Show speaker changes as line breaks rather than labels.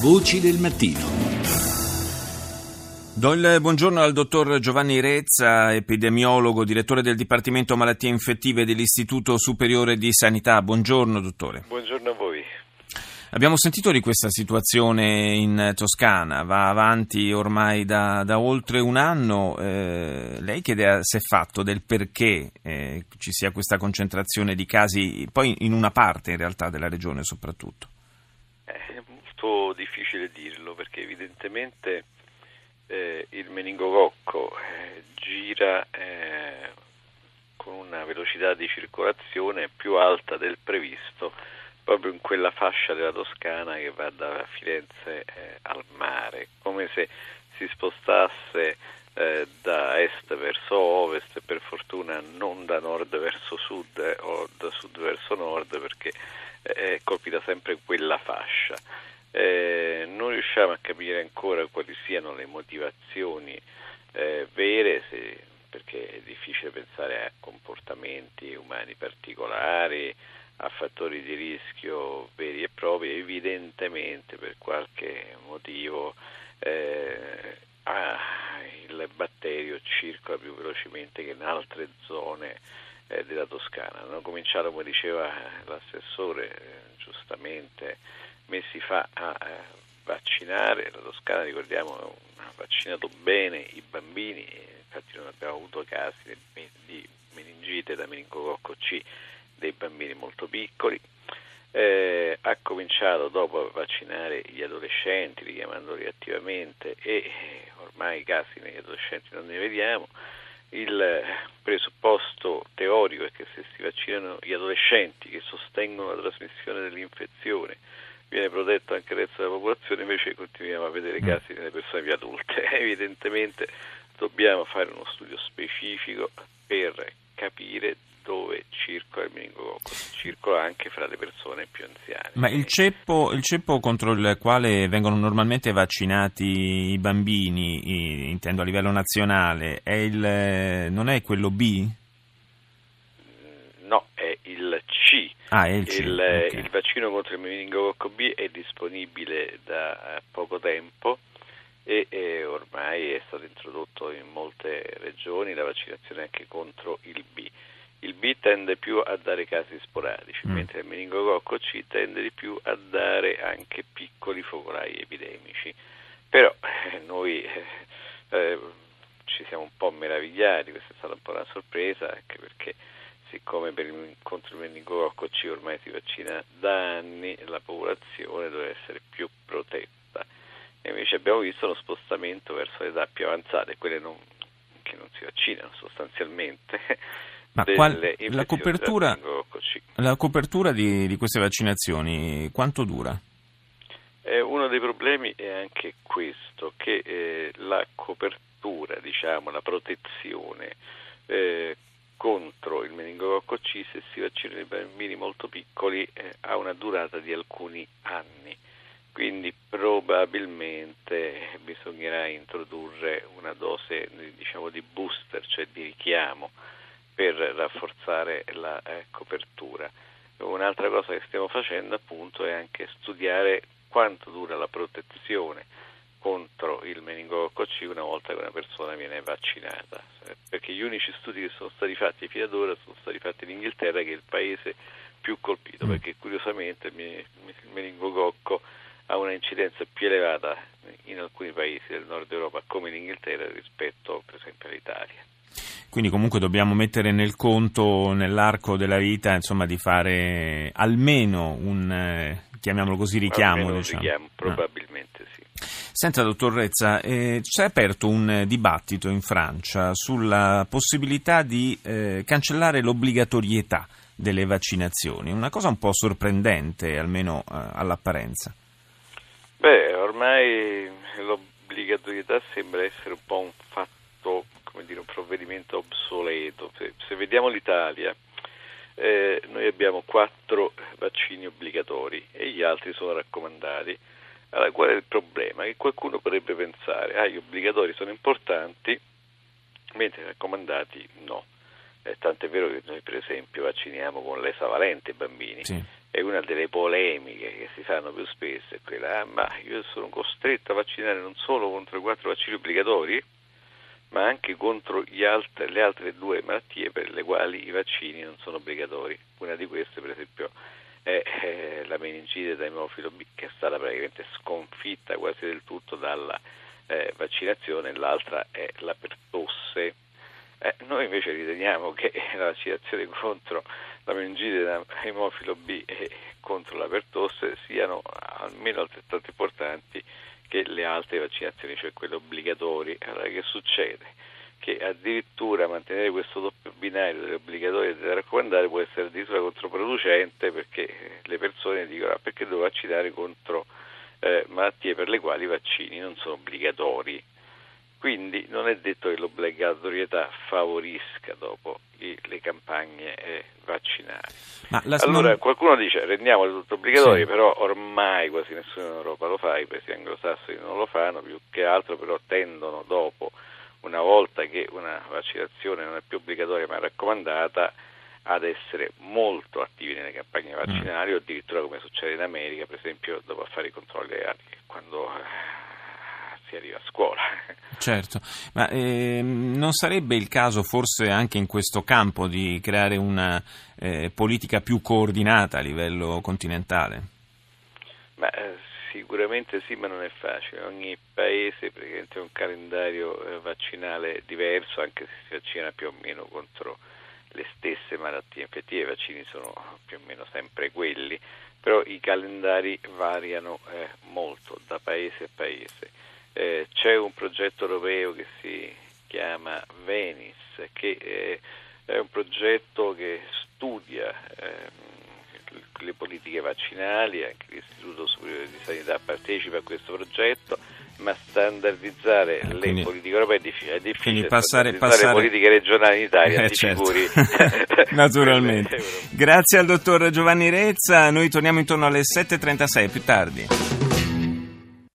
Voci del mattino.
Do il buongiorno al dottor Giovanni Rezza, epidemiologo, direttore del Dipartimento Malattie Infettive dell'Istituto Superiore di Sanità. Buongiorno dottore.
Buongiorno a voi.
Abbiamo sentito di questa situazione in Toscana, va avanti ormai da, da oltre un anno. Eh, lei che idea si è fatto del perché eh, ci sia questa concentrazione di casi, poi in una parte in realtà della regione soprattutto?
Molto difficile dirlo perché evidentemente eh, il meningococco eh, gira eh, con una velocità di circolazione più alta del previsto proprio in quella fascia della Toscana che va da Firenze eh, al mare, come se si spostasse eh, da est verso ovest per fortuna non da nord verso sud eh, o da sud verso nord perché eh, è colpita sempre quella fascia. Eh, non riusciamo a capire ancora quali siano le motivazioni eh, vere se, perché è difficile pensare a comportamenti umani particolari, a fattori di rischio veri e propri, evidentemente per qualche motivo eh, ah, il batterio circola più velocemente che in altre zone eh, della Toscana. Hanno cominciato, come diceva l'assessore, eh, giustamente mesi fa a vaccinare, la Toscana ricordiamo ha vaccinato bene i bambini, infatti non abbiamo avuto casi di meningite da meningococco C dei bambini molto piccoli, eh, ha cominciato dopo a vaccinare gli adolescenti, richiamandoli attivamente e ormai i casi negli adolescenti non ne vediamo. Il presupposto teorico è che se si vaccinano gli adolescenti che sostengono la trasmissione dell'infezione viene protetto anche il resto della popolazione, invece continuiamo a vedere mm. casi nelle persone più adulte. Evidentemente dobbiamo fare uno studio specifico per capire dove circola il meningococco, circola anche fra le persone più anziane.
Ma il ceppo, il ceppo contro il quale vengono normalmente vaccinati i bambini, intendo a livello nazionale, è il, non è quello B?
No, è il C.
Ah, è il C.
Il,
okay.
il vaccino contro il meningococco B è disponibile da eh, poco tempo e, e, ormai è stato introdotto in molte regioni la vaccinazione anche contro il B. Il B tende più a dare casi sporadici, mm. mentre il meningococco C tende di più a dare anche piccoli focolai epidemici. Però eh, noi eh, eh, ci siamo un po' meravigliati, questa è stata un po' una sorpresa, anche perché siccome per il, contro il meningococco C ormai si vaccina da anni, la popolazione deve essere più protetta. E invece abbiamo visto uno spostamento verso le età più avanzate, quelle non, che non si vaccinano sostanzialmente
ma qual, la copertura, la copertura di, di, queste vaccinazioni quanto dura?
Eh, uno dei problemi è anche questo, che eh, la copertura, diciamo, la protezione eh, contro il meningococco C se si vaccinano i bambini molto piccoli eh, ha una durata di alcuni anni. Quindi probabilmente bisognerà introdurre una dose diciamo, di booster, cioè di richiamo per rafforzare la eh, copertura. Un'altra cosa che stiamo facendo appunto è anche studiare quanto dura la protezione contro il meningococco C una volta che una persona viene vaccinata, perché gli unici studi che sono stati fatti fino ad ora sono stati fatti in Inghilterra che è il paese più colpito, mm. perché curiosamente il meningococco ha una incidenza più elevata in alcuni paesi del nord Europa come in Inghilterra rispetto per esempio all'Italia.
Quindi comunque dobbiamo mettere nel conto nell'arco della vita insomma, di fare almeno un, eh, chiamiamolo così, richiamo. Diciamo.
richiamo ah. probabilmente ah. sì.
Senta, dottor Rezza, eh, c'è aperto un dibattito in Francia sulla possibilità di eh, cancellare l'obbligatorietà delle vaccinazioni, una cosa un po' sorprendente, almeno eh, all'apparenza.
Ormai l'obbligatorietà sembra essere un po' un fatto come dire, un provvedimento obsoleto. Se, se vediamo l'Italia, eh, noi abbiamo quattro vaccini obbligatori e gli altri sono raccomandati. Allora, qual è il problema? Che qualcuno potrebbe pensare, ah, gli obbligatori sono importanti, mentre i raccomandati no. Eh, tant'è vero che noi per esempio vacciniamo con l'esavalente i bambini,
sì.
E una delle polemiche che si fanno più spesso è quella, ah, ma io sono costretto a vaccinare non solo contro i quattro vaccini obbligatori, ma anche contro altre, le altre due malattie per le quali i vaccini non sono obbligatori. Una di queste, per esempio, è eh, la meningite da emofilo B, che è stata praticamente sconfitta quasi del tutto dalla eh, vaccinazione, l'altra è la pertosse. Eh, noi invece riteniamo che la vaccinazione contro la meningite da emofilo B e contro la pertosse siano almeno altrettanto importanti che le altre vaccinazioni, cioè quelle obbligatorie. Allora che succede? Che addirittura mantenere questo doppio binario delle obbligatorie e delle raccomandate può essere addirittura controproducente perché le persone dicono ah, perché devo vaccinare contro eh, malattie per le quali i vaccini non sono obbligatori. Quindi non è detto che l'obbligatorietà favorisca dopo i, le campagne eh, vaccinali. allora non... qualcuno dice rendiamole tutto obbligatorio, sì. però ormai quasi nessuno in Europa lo fa, i paesi anglosassoni non lo fanno, più che altro però tendono dopo, una volta che una vaccinazione non è più obbligatoria ma raccomandata, ad essere molto attivi nelle campagne vaccinali mm. o addirittura come succede in America, per esempio dopo a fare i controlli quando si arriva a scuola.
Certo, ma eh, non sarebbe il caso forse anche in questo campo di creare una eh, politica più coordinata a livello continentale?
Ma, eh, sicuramente sì, ma non è facile. Ogni paese ha un calendario eh, vaccinale diverso, anche se si vaccina più o meno contro le stesse malattie infettive, i vaccini sono più o meno sempre quelli, però i calendari variano eh, molto da paese a paese. Eh, c'è un progetto europeo che si chiama Venice, che eh, è un progetto che studia ehm, le politiche vaccinali, anche l'Istituto Superiore di Sanità partecipa a questo progetto ma standardizzare quindi, le politiche europee è difficile, è difficile
passare, passare... le
politiche regionali in Italia,
eh, certo. Naturalmente. Grazie al dottor Giovanni Rezza, noi torniamo intorno alle 7.36 più tardi.